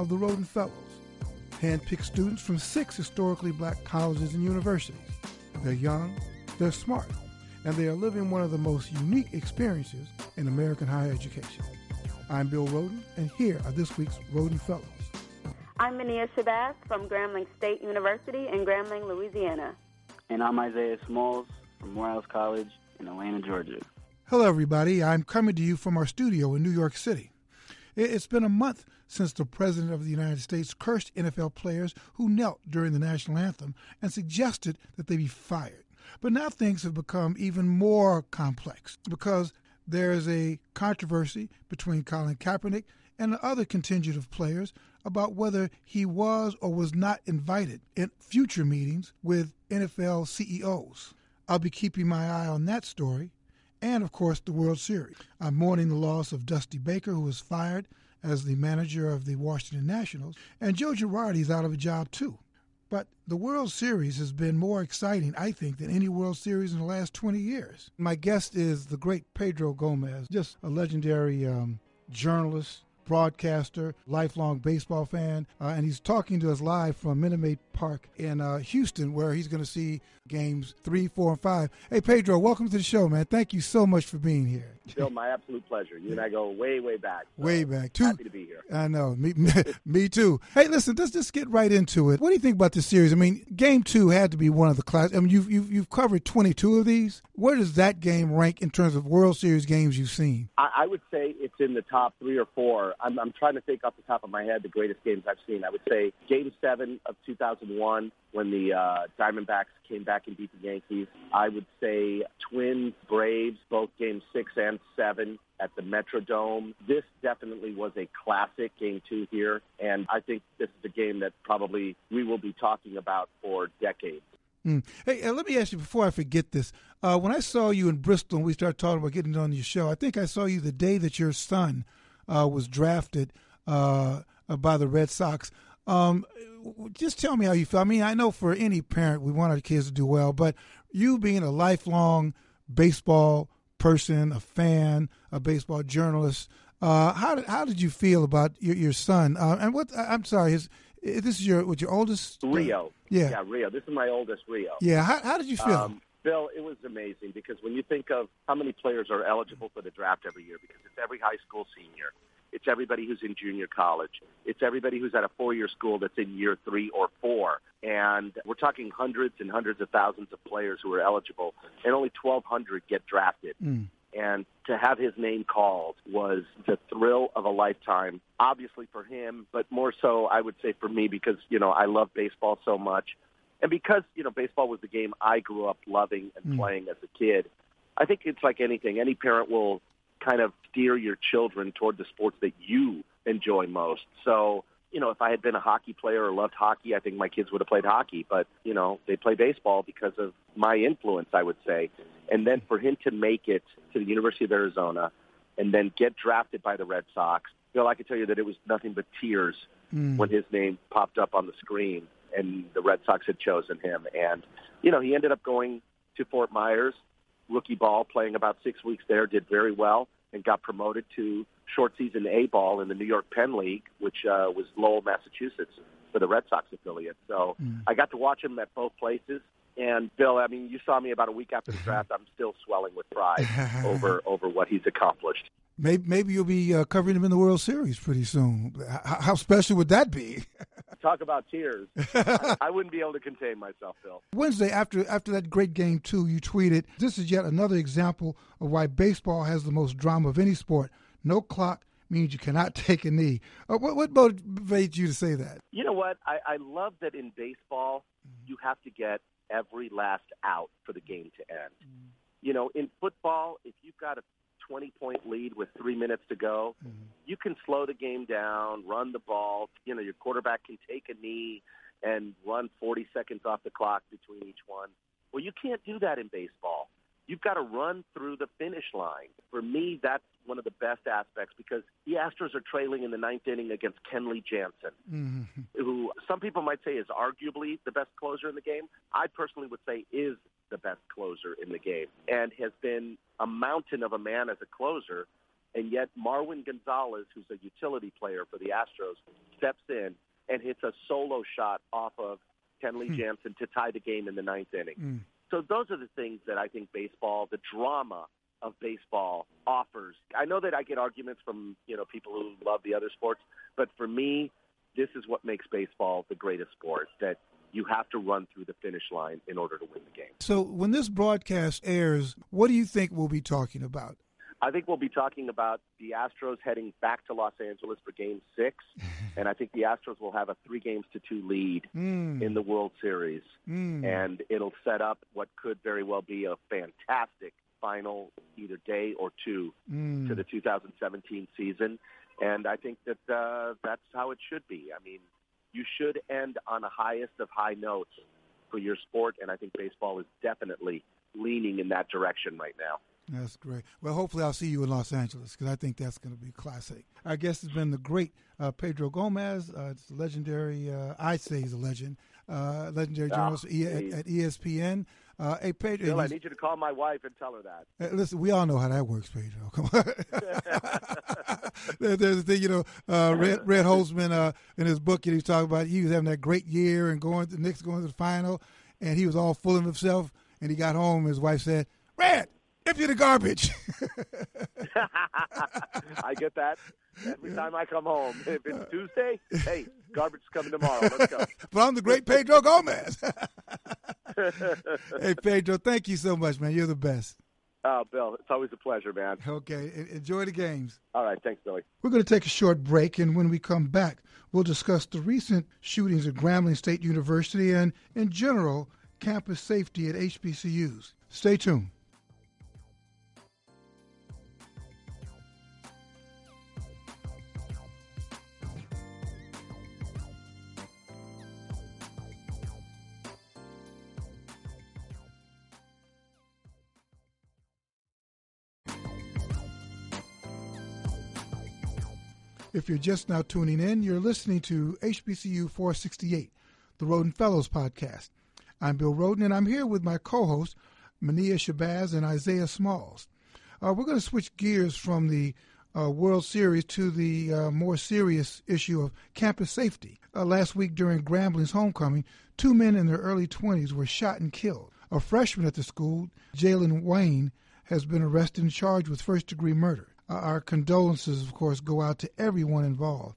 of the Rhoden Fellows, handpicked students from six historically black colleges and universities. They're young, they're smart, and they are living one of the most unique experiences in American higher education. I'm Bill Rhoden, and here are this week's Rhoden Fellows. I'm Mania Shabazz from Grambling State University in Grambling, Louisiana. And I'm Isaiah Smalls from Morehouse College in Atlanta, Georgia. Hello, everybody. I'm coming to you from our studio in New York City. It's been a month since the President of the United States cursed NFL players who knelt during the national anthem and suggested that they be fired. But now things have become even more complex because there is a controversy between Colin Kaepernick and the other contingent of players about whether he was or was not invited in future meetings with NFL CEOs. I'll be keeping my eye on that story and, of course, the World Series. I'm mourning the loss of Dusty Baker, who was fired as the manager of the Washington Nationals, and Joe Girardi is out of a job, too. But the World Series has been more exciting, I think, than any World Series in the last 20 years. My guest is the great Pedro Gomez, just a legendary um, journalist, broadcaster, lifelong baseball fan, uh, and he's talking to us live from Minute Maid Park in uh, Houston, where he's going to see games three, four, and five. Hey, Pedro, welcome to the show, man. Thank you so much for being here. Bill, my absolute pleasure. You and I go way, way back. So way back. Too, happy to be here. I know. Me, me, me, too. Hey, listen, let's just get right into it. What do you think about this series? I mean, game two had to be one of the class. I mean, you've, you've, you've covered 22 of these. Where does that game rank in terms of World Series games you've seen? I, I would say it's in the top three or four. I'm, I'm trying to think off the top of my head the greatest games I've seen. I would say game seven of 2001 when the uh, Diamondbacks came back and beat the Yankees. I would say Twins, Braves, both games six and seven at the Metrodome. This definitely was a classic game two here, and I think this is a game that probably we will be talking about for decades. Mm. Hey, let me ask you before I forget this. Uh, when I saw you in Bristol and we started talking about getting on your show, I think I saw you the day that your son uh, was drafted uh, by the Red Sox. Um, just tell me how you feel. I mean, I know for any parent, we want our kids to do well, but you being a lifelong baseball person, a fan, a baseball journalist, uh, how did how did you feel about your, your son? Uh, and what I'm sorry, his this is your what your oldest Rio. Yeah, yeah, Rio. This is my oldest Rio. Yeah, how, how did you feel? Um, Bill, it was amazing because when you think of how many players are eligible for the draft every year, because it's every high school senior, it's everybody who's in junior college. It's everybody who's at a four-year school that's in year three or four. And we're talking hundreds and hundreds of thousands of players who are eligible, and only 1,200 get drafted. Mm. And to have his name called was the thrill of a lifetime, obviously for him, but more so, I would say, for me because, you know, I love baseball so much. And because, you know, baseball was the game I grew up loving and Mm. playing as a kid, I think it's like anything. Any parent will kind of steer your children toward the sports that you enjoy most. So, you know, if I had been a hockey player or loved hockey, I think my kids would have played hockey. But, you know, they play baseball because of my influence, I would say. And then for him to make it to the University of Arizona and then get drafted by the Red Sox, Bill, I can tell you that it was nothing but tears Mm. when his name popped up on the screen and the Red Sox had chosen him. And, you know, he ended up going to Fort Myers, rookie ball, playing about six weeks there, did very well, and got promoted to short season A ball in the New York Penn League, which uh, was Lowell, Massachusetts, for the Red Sox affiliate. So Mm. I got to watch him at both places. And Bill, I mean, you saw me about a week after the draft. I'm still swelling with pride over over what he's accomplished. Maybe, maybe you'll be uh, covering him in the World Series pretty soon. How, how special would that be? Talk about tears. I, I wouldn't be able to contain myself, Bill. Wednesday, after after that great game two, you tweeted, "This is yet another example of why baseball has the most drama of any sport. No clock means you cannot take a knee." Uh, what, what motivates you to say that? You know what? I, I love that in baseball, you have to get every last out for the game to end. You know, in football, if you've got a 20 point lead with three minutes to go, mm-hmm. you can slow the game down, run the ball. You know, your quarterback can take a knee and run 40 seconds off the clock between each one. Well, you can't do that in baseball. You've got to run through the finish line. For me, that's one of the best aspects because the Astros are trailing in the ninth inning against Kenley Jansen, mm-hmm. who some people might say is arguably the best closer in the game. I personally would say is the best closer in the game and has been a mountain of a man as a closer. And yet Marwin Gonzalez, who's a utility player for the Astros, steps in and hits a solo shot off of Kenley hmm. Jansen to tie the game in the ninth inning. Mm. So those are the things that I think baseball, the drama of baseball offers. I know that I get arguments from, you know, people who love the other sports, but for me, this is what makes baseball the greatest sport that you have to run through the finish line in order to win the game. So when this broadcast airs, what do you think we'll be talking about? I think we'll be talking about the Astros heading back to Los Angeles for Game Six, and I think the Astros will have a three games to two lead mm. in the World Series, mm. and it'll set up what could very well be a fantastic final, either day or two, mm. to the 2017 season. And I think that uh, that's how it should be. I mean, you should end on the highest of high notes for your sport, and I think baseball is definitely leaning in that direction right now. That's great. Well, hopefully I'll see you in Los Angeles because I think that's going to be classic. Our guest has been the great uh, Pedro Gomez. Uh, it's legendary, uh, I'd say he's a legend, uh, legendary oh, journalist at, at, ESPN. Uh, hey, Pedro. Bill, I need you to call my wife and tell her that. listen, we all know how that works, Pedro. Come on. There's the thing, you know, uh, Red, Red Holzman in his book, he was talking about he was having that great year and going, the Knicks going to the final, and he was all full of himself. And he got home, and his wife said, Red, empty the garbage. I get that every time I come home. If it's uh, Tuesday, hey, garbage is coming tomorrow. Let's go. but I'm the great Pedro Gomez. hey, Pedro, thank you so much, man. You're the best. Oh, Bill, it's always a pleasure, man. Okay, enjoy the games. All right, thanks, Billy. We're going to take a short break, and when we come back, we'll discuss the recent shootings at Grambling State University and, in general, campus safety at HBCUs. Stay tuned. If you're just now tuning in, you're listening to HBCU 468, the Rhoden Fellows podcast. I'm Bill Rhoden, and I'm here with my co-hosts, Mania Shabazz and Isaiah Smalls. Uh, we're going to switch gears from the uh, World Series to the uh, more serious issue of campus safety. Uh, last week during Grambling's homecoming, two men in their early 20s were shot and killed. A freshman at the school, Jalen Wayne, has been arrested and charged with first degree murder. Uh, our condolences, of course, go out to everyone involved.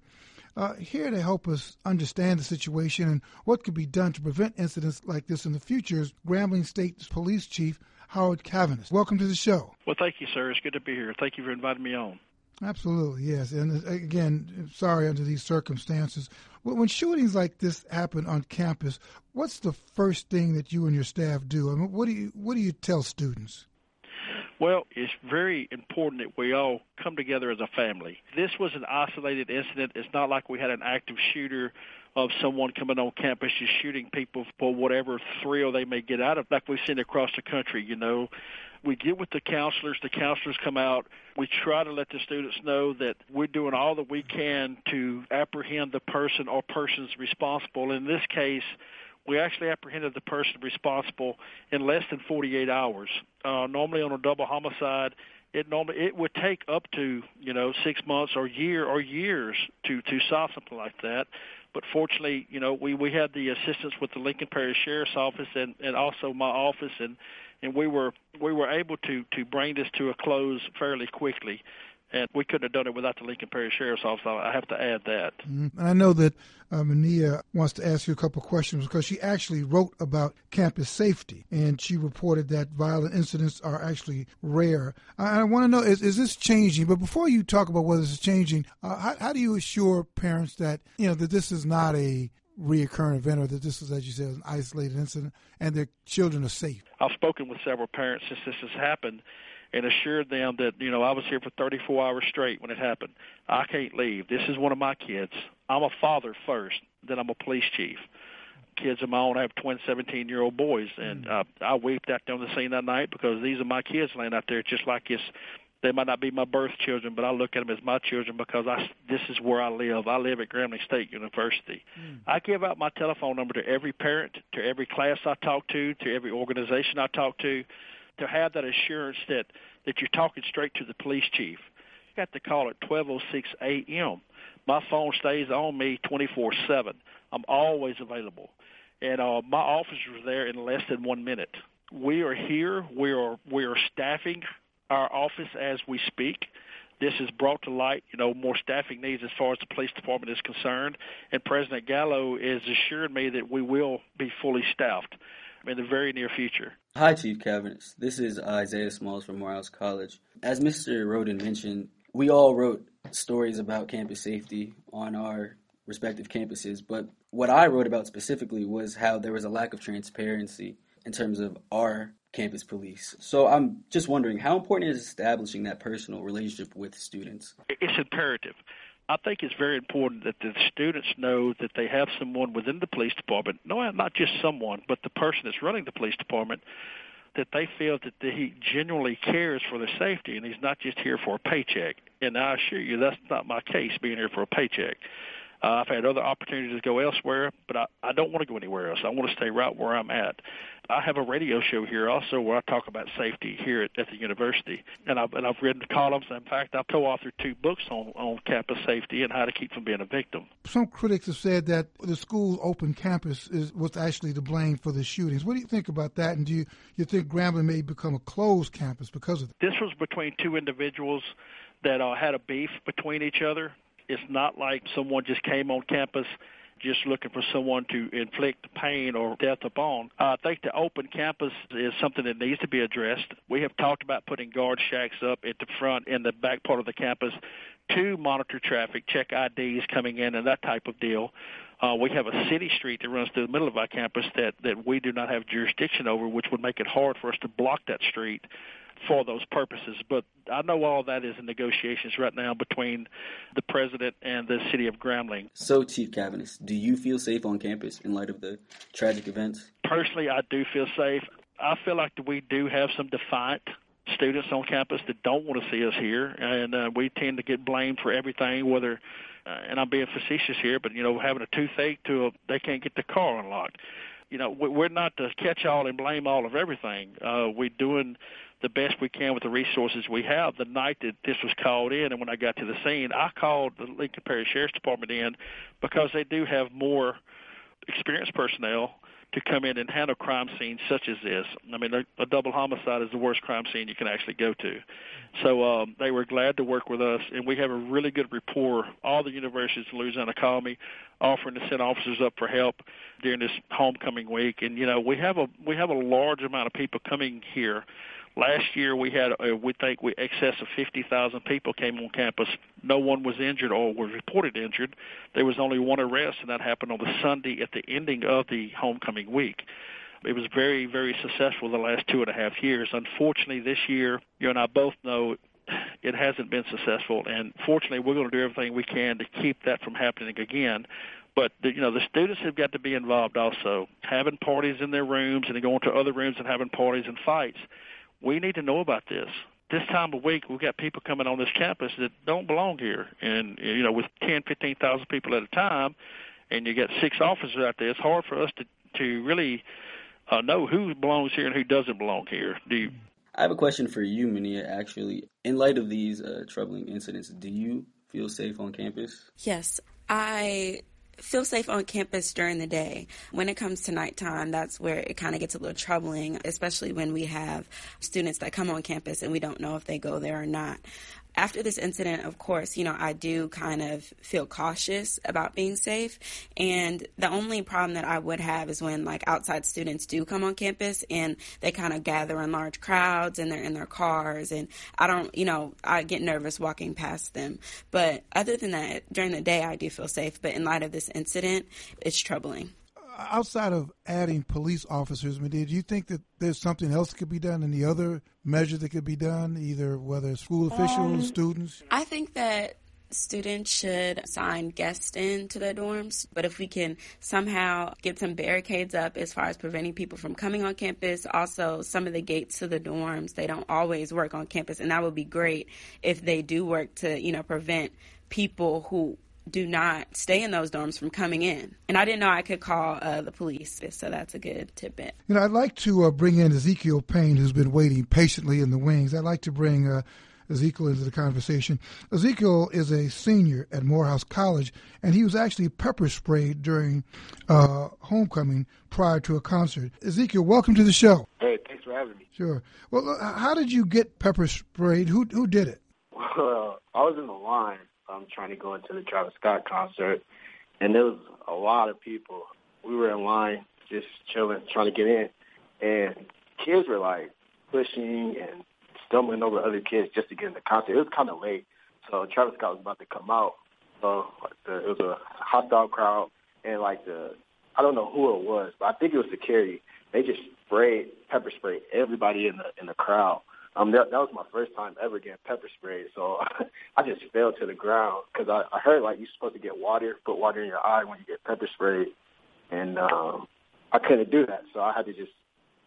Uh, here to help us understand the situation and what could be done to prevent incidents like this in the future is Grambling State Police Chief Howard Caviness. Welcome to the show. Well, thank you, sir. It's good to be here. Thank you for inviting me on. Absolutely, yes. And uh, again, sorry under these circumstances. When shootings like this happen on campus, what's the first thing that you and your staff do? I mean, what do you what do you tell students? Well, it's very important that we all come together as a family. This was an isolated incident. It's not like we had an active shooter of someone coming on campus just shooting people for whatever thrill they may get out of, like we've seen across the country, you know. We get with the counselors, the counselors come out. We try to let the students know that we're doing all that we can to apprehend the person or persons responsible. In this case, we actually apprehended the person responsible in less than 48 hours. Uh, normally, on a double homicide, it normally it would take up to you know six months or year or years to to solve something like that. But fortunately, you know, we we had the assistance with the Lincoln Parish Sheriff's Office and and also my office, and and we were we were able to to bring this to a close fairly quickly and we couldn't have done it without the Lincoln Parish Sheriff's Office. I have to add that. Mm-hmm. And I know that uh, Mania wants to ask you a couple of questions because she actually wrote about campus safety, and she reported that violent incidents are actually rare. I, I want to know is is this changing? But before you talk about whether this is changing, uh, how, how do you assure parents that you know that this is not a reoccurring event or that this is, as you said, an isolated incident and their children are safe? I've spoken with several parents since this has happened and assured them that you know I was here for 34 hours straight when it happened. I can't leave. This is one of my kids. I'm a father first, then I'm a police chief. Kids of my own I have twin 17 year old boys, and uh, I wept out there on the scene that night because these are my kids laying out there just like it's they might not be my birth children, but I look at them as my children because I this is where I live. I live at Grambling State University. Mm. I give out my telephone number to every parent, to every class I talk to, to every organization I talk to, to have that assurance that that you're talking straight to the police chief. You got to call at 12:06 a.m. My phone stays on me 24/7. I'm always available, and uh, my officers are there in less than one minute. We are here. We are we are staffing our office as we speak. This has brought to light, you know, more staffing needs as far as the police department is concerned. And President Gallot has assured me that we will be fully staffed in the very near future. Hi, Chief Caviness. This is Isaiah Smalls from Morehouse College. As Mr. Rhoden mentioned, we all wrote stories about campus safety on our respective campuses, but what I wrote about specifically was how there was a lack of transparency in terms of our campus police. So I'm just wondering how important is establishing that personal relationship with students? It's imperative. I think it's very important that the students know that they have someone within the police department, no, not just someone, but the person that's running the police department, that they feel that he genuinely cares for their safety and he's not just here for a paycheck. And I assure you, that's not my case, being here for a paycheck. Uh, I've had other opportunities to go elsewhere, but I, I don't want to go anywhere else. I want to stay right where I'm at. I have a radio show here also where I talk about safety here at, at the university, and I've and I've written columns. In fact, I've co-authored two books on on campus safety and how to keep from being a victim. Some critics have said that the school's open campus is was actually to blame for the shootings. What do you think about that? And do you you think Grambling may become a closed campus because of that? This was between two individuals that uh, had a beef between each other it's not like someone just came on campus just looking for someone to inflict pain or death upon. I think the open campus is something that needs to be addressed. We have talked about putting guard shacks up at the front and the back part of the campus to monitor traffic, check IDs coming in, and that type of deal. Uh, we have a city street that runs through the middle of our campus that, that we do not have jurisdiction over, which would make it hard for us to block that street for those purposes. But I know all that is in negotiations right now between the president and the city of Grambling. So, Chief Caviness, do you feel safe on campus in light of the tragic events? Personally, I do feel safe. I feel like we do have some defiant students on campus that don't want to see us here, and uh, we tend to get blamed for everything, whether uh, and I'm being facetious here, but you know, having a toothache to a, they can't get the car unlocked. You know, we're not to catch all and blame all of everything. Uh, we're doing the best we can with the resources we have. The night that this was called in, and when I got to the scene, I called the Lincoln Parish Sheriff's Department in because they do have more experienced personnel to come in and handle crime scenes such as this. I mean, a, a double homicide is the worst crime scene you can actually go to. So um, they were glad to work with us, and we have a really good rapport. All the universities in Louisiana call me, offering to send officers up for help during this homecoming week. And you know, we have a we have a large amount of people coming here Last year we had, uh, we think, we excess of 50,000 people came on campus. No one was injured or was reported injured. There was only one arrest, and that happened on the Sunday at the ending of the homecoming week. It was very, very successful the last two and a half years. Unfortunately, this year, you and I both know it hasn't been successful, and fortunately, we're going to do everything we can to keep that from happening again. But the, you know, the students have got to be involved also, having parties in their rooms and going to other rooms and having parties and fights we need to know about this. This time of week, we've got people coming on this campus that don't belong here, and you know, with ten, fifteen thousand people at a time, and you got six officers out there, it's hard for us to to really uh, know who belongs here and who doesn't belong here. Do you? I have a question for you, Mania. Actually, in light of these uh, troubling incidents, do you feel safe on campus? Yes, I feel safe on campus during the day. When it comes to nighttime, that's where it kind of gets a little troubling, especially when we have students that come on campus and we don't know if they go there or not after this incident, of course, you know, I do kind of feel cautious about being safe. And the only problem that I would have is when like outside students do come on campus and they kind of gather in large crowds and they're in their cars. And I don't, you know, I get nervous walking past them. But other than that, during the day, I do feel safe. But in light of this incident, it's troubling. Outside of adding police officers, Medea, do you think that there's something else that could be done? Any other measures that could be done, either whether school officials, um, students? I think that students should sign guests into their dorms, but if we can somehow get some barricades up as far as preventing people from coming on campus, also some of the gates to the dorms, they don't always work on campus, and that would be great if they do work to, you know, prevent people who do not stay in those dorms from coming in. And I didn't know I could call uh, the police, so that's a good tidbit. You know, I'd like to uh, bring in Ezekiel Payne, who's been waiting patiently in the wings. I'd like to bring uh, Ezekiel into the conversation. Ezekiel is a senior at Morehouse College, and he was actually pepper sprayed during uh, homecoming prior to a concert. Ezekiel, welcome to the show. Hey, thanks for having me. Sure. Well, how did you get pepper sprayed? Who who did it? Well, I was in the line um, trying to go into the Travis Scott concert, and there was a lot of people. We were in line, just chilling, trying to get in, and kids were like pushing and stumbling over other kids just to get in the concert. It was kind of late, so Travis Scott was about to come out. So the, it was a hostile crowd, and like the I don't know who it was, but I think it was security. They just sprayed pepper spray everybody in the in the crowd. Um, that, that was my first time ever getting pepper sprayed, so I just fell to the ground because I, I heard like you're supposed to get water, put water in your eye when you get pepper sprayed, and um, I couldn't do that, so I had to just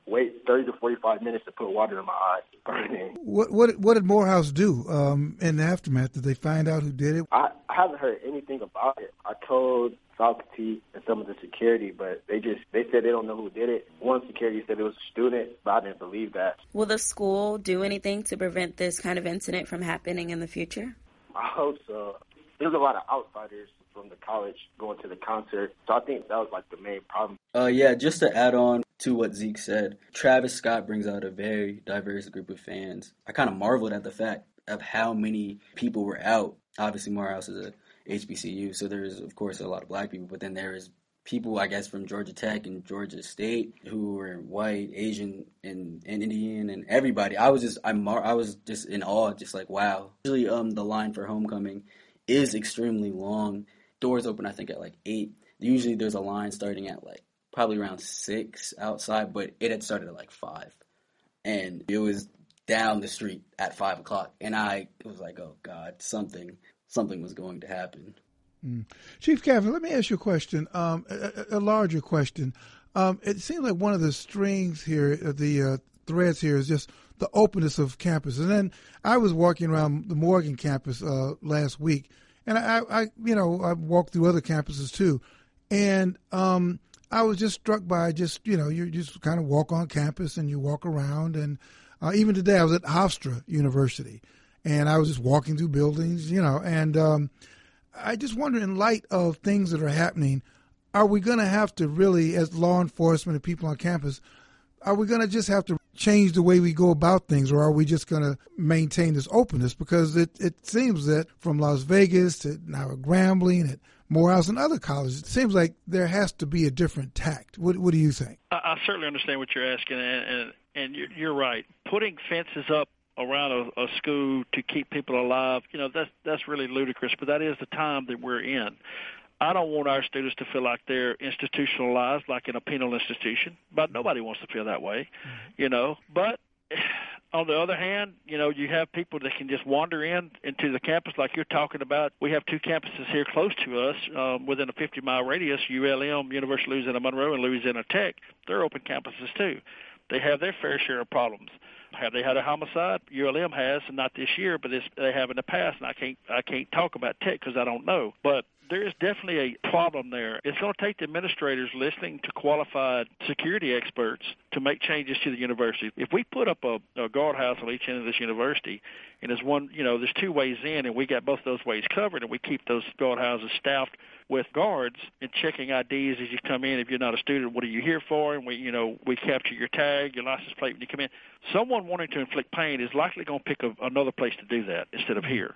wait 30 to 45 minutes to put water in my eye. Burning. What what what did Morehouse do um, in the aftermath? Did they find out who did it? I, I haven't heard anything about it. I told faculty and some of the security, but they just they said they don't know who did it. One security said it was a student, but I didn't believe that. Will the school do anything to prevent this kind of incident from happening in the future? I hope so. There's a lot of outsiders from the college going to the concert, so I think that was like the main problem. Uh, yeah, just to add on to what Zeke said, Travis Scott brings out a very diverse group of fans. I kind of marveled at the fact of how many people were out. Obviously, Morehouse is a HBCU, so there's of course a lot of black people, but then there is people I guess from Georgia Tech and Georgia State who were white, Asian, and, and Indian, and everybody. I was just I mar- I was just in awe, just like wow. Usually, um, the line for homecoming is extremely long. Doors open, I think, at like eight. Usually, there's a line starting at like probably around six outside, but it had started at like five, and it was down the street at five o'clock, and I was like, oh god, something something was going to happen. Mm. Chief Captain, let me ask you a question, um, a, a, larger question. Um, it seems like one of the strings here, uh, the uh, threads here, is just the openness of campus. And then I was walking around the Morgan campus uh, last week, and I, I, you know, I walked through other campuses too, and um, I was just struck by just, you know, you just kind of walk on campus and you walk around, and uh, even today I was at Hofstra University, and I was just walking through buildings, you know, and um, I just wonder, in light of things that are happening, are we going to have to really, as law enforcement and people on campus, are we going to just have to change the way we go about things, or are we just going to maintain this openness? Because it, it seems that from Las Vegas to now Grambling, at Morehouse, and other colleges, it seems like there has to be a different tact. What, what do you think? I, I certainly understand what you're asking, and, and, and you're, you're right. Putting fences up around a, a school to keep people alive, you know, that's that's really ludicrous. But that is the time that we're in. I don't want our students to feel like they're institutionalized, like in a penal institution. But nobody wants to feel that way, mm-hmm. you know. But on the other hand, you know, you have people that can just wander in into the campus like you're talking about. We have two campuses here close to us, um, within a 50 mile radius: ULM, University of Louisiana Monroe, and Louisiana Tech. They're open campuses too. They have their fair share of problems. Have they had a homicide? ULM has, and not this year, but they have in the past. And I can't I can't talk about Tech because I don't know. But there is definitely a problem there. It's going to take the administrators listening to qualified security experts to make changes to the university. If we put up a, a guardhouse on each end of this university, and there's one, you know, there's two ways in, and we got both those ways covered, and we keep those guardhouses staffed with guards and checking IDs as you come in. If you're not a student, what are you here for? And we, you know, we capture your tag, your license plate when you come in. Someone wanting to inflict pain is likely going to pick a, another place to do that instead of here.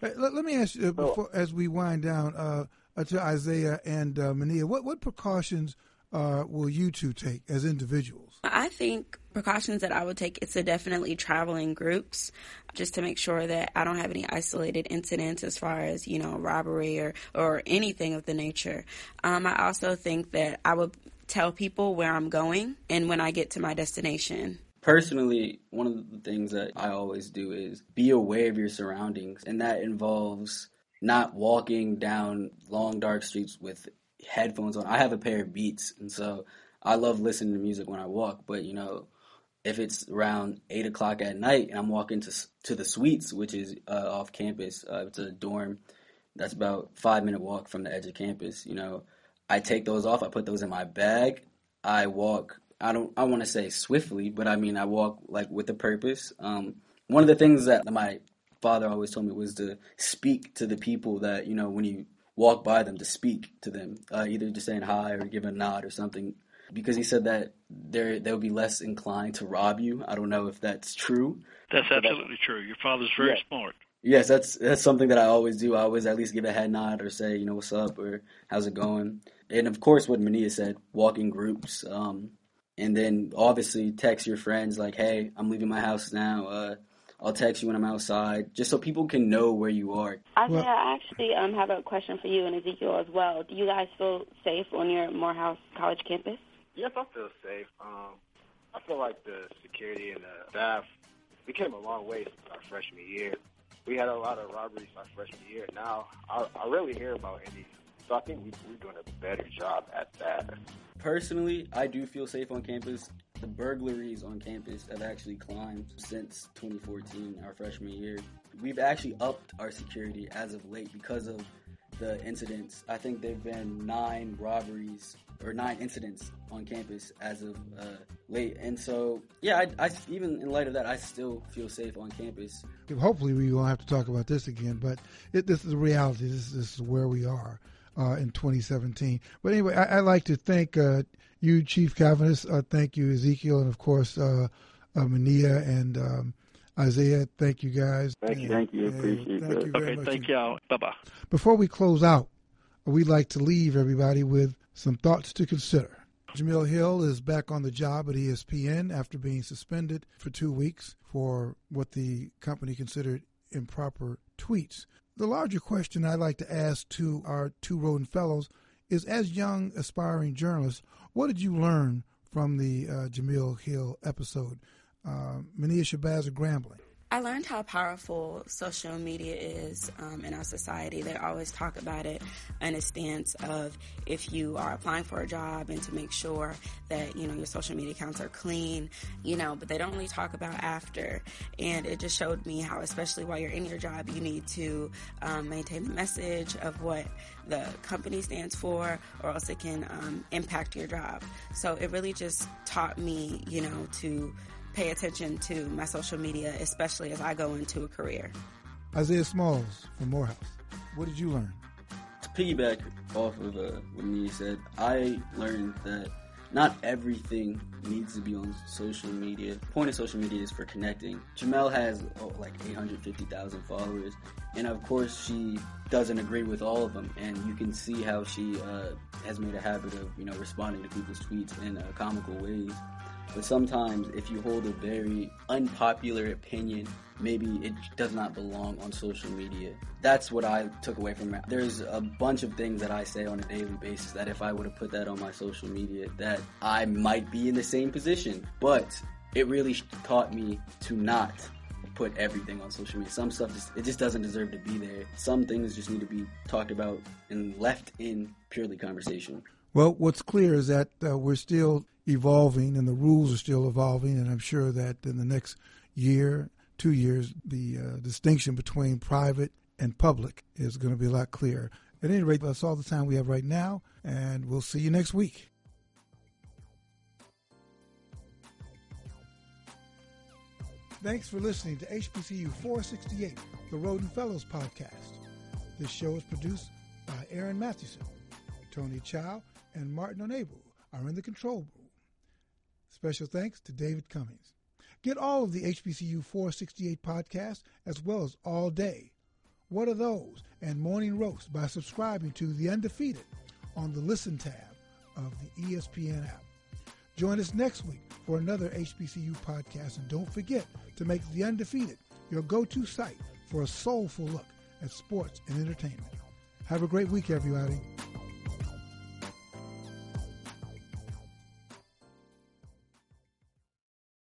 Let, let, me ask you uh, before, as we wind down uh, uh, to Isaiah and uh, Mania, what what precautions uh, will you two take as individuals? I think precautions that I would take is to definitely travel in groups just to make sure that I don't have any isolated incidents as far as, you know, robbery or, or anything of the nature. Um, I also think that I would tell people where I'm going and when I get to my destination. Personally, one of the things that I always do is be aware of your surroundings, and that involves not walking down long dark streets with headphones on. I have a pair of Beats, and so I love listening to music when I walk. But you know, if it's around eight o'clock at night and I'm walking to to the suites, which is uh, off campus, uh, it's a dorm that's about five minute walk from the edge of campus. You know, I take those off. I put those in my bag. I walk. I don't. I want to say swiftly, but I mean I walk like with a purpose. Um, one of the things that my father always told me was to speak to the people that you know when you walk by them to speak to them, uh, either just saying hi or give a nod or something, because he said that they they'll be less inclined to rob you. I don't know if that's true. That's absolutely true. Your father's very yeah. smart. Yes, that's that's something that I always do. I always at least give a head nod or say, you know, what's up or how's it going. And of course, what Mania said, walking groups. Um, and then obviously text your friends like, hey, I'm leaving my house now. Uh, I'll text you when I'm outside, just so people can know where you are. Isaiah, well, I actually um, have a question for you and Ezekiel as well. Do you guys feel safe on your Morehouse College campus? Yes, I feel safe. Um, I feel like the security and the staff, we came a long way since our freshman year. We had a lot of robberies our freshman year. Now, I, I rarely hear about any. So I think we, we're doing a better job at that. Personally, I do feel safe on campus the burglaries on campus have actually climbed since 2014, our freshman year. We've actually upped our security as of late because of the incidents. I think there've been nine robberies or nine incidents on campus as of uh, late, and so yeah, I, I, even in light of that, I still feel safe on campus. Hopefully, we won't have to talk about this again, but it, this is the reality. This, this, is where we are uh, in 2017. But anyway, I, would like to thank uh, you, Chief Caviness. Uh, thank you, Ezekiel, and of course, uh, uh, Mania and um, Isaiah. Thank you, guys. Thank you. Thank you. Appreciate thank it. You very okay, much. thank y'all. Bye bye. Before we close out, we'd like to leave everybody with some thoughts to consider. Jemele Hill is back on the job at ESPN after being suspended for two weeks for what the company considered improper tweets. The larger question I'd like to ask to our two Rhoden Fellows is as young aspiring journalists, what did you learn from the uh, Jemele Hill episode? Uh, Mania Shabazz of Grambling. I learned how powerful social media is um, in our society. They always talk about it in a stance of if you are applying for a job and to make sure that, you know, your social media accounts are clean, you know, but they don't really talk about after. And it just showed me how, especially while you're in your job, you need to um, maintain the message of what the company stands for or else it can um, impact your job. So it really just taught me, you know, to pay attention to my social media, especially as I go into a career. Isaiah Smalls from Morehouse, what did you learn? To piggyback off of uh, what Mia said, I learned that not everything needs to be on social media. The point of social media is for connecting. Jemele has oh, like 850,000 followers, and of course she doesn't agree with all of them. And you can see how she uh, has made a habit of you know responding to people's tweets in uh, comical ways. But sometimes, if you hold a very unpopular opinion, maybe it does not belong on social media. That's what I took away from it. There's a bunch of things that I say on a daily basis that if I would have put that on my social media, that I might be in the same position. But it really taught me to not put everything on social media. Some stuff just it just doesn't deserve to be there. Some things just need to be talked about and left in purely conversation. Well, what's clear is that uh, we're still evolving and the rules are still evolving, and I'm sure that in the next year, two years, the uh, distinction between private and public is going to be a lot clearer. At any rate, that's all the time we have right now, and we'll see you next week. Thanks for listening to HBCU 468, the Rhoden Fellows podcast. This show is produced by Aaron Mathewson, Tony Chow, and Martin Onebu are in the control room. Special thanks to David Cummings. Get all of the HBCU 468 podcasts as well as All Day, What Are Those, and Morning Roast by subscribing to The Undefeated on the Listen tab of the ESPN app. Join us next week for another HBCU podcast, and don't forget to make The Undefeated your go to site for a soulful look at sports and entertainment. Have a great week, everybody.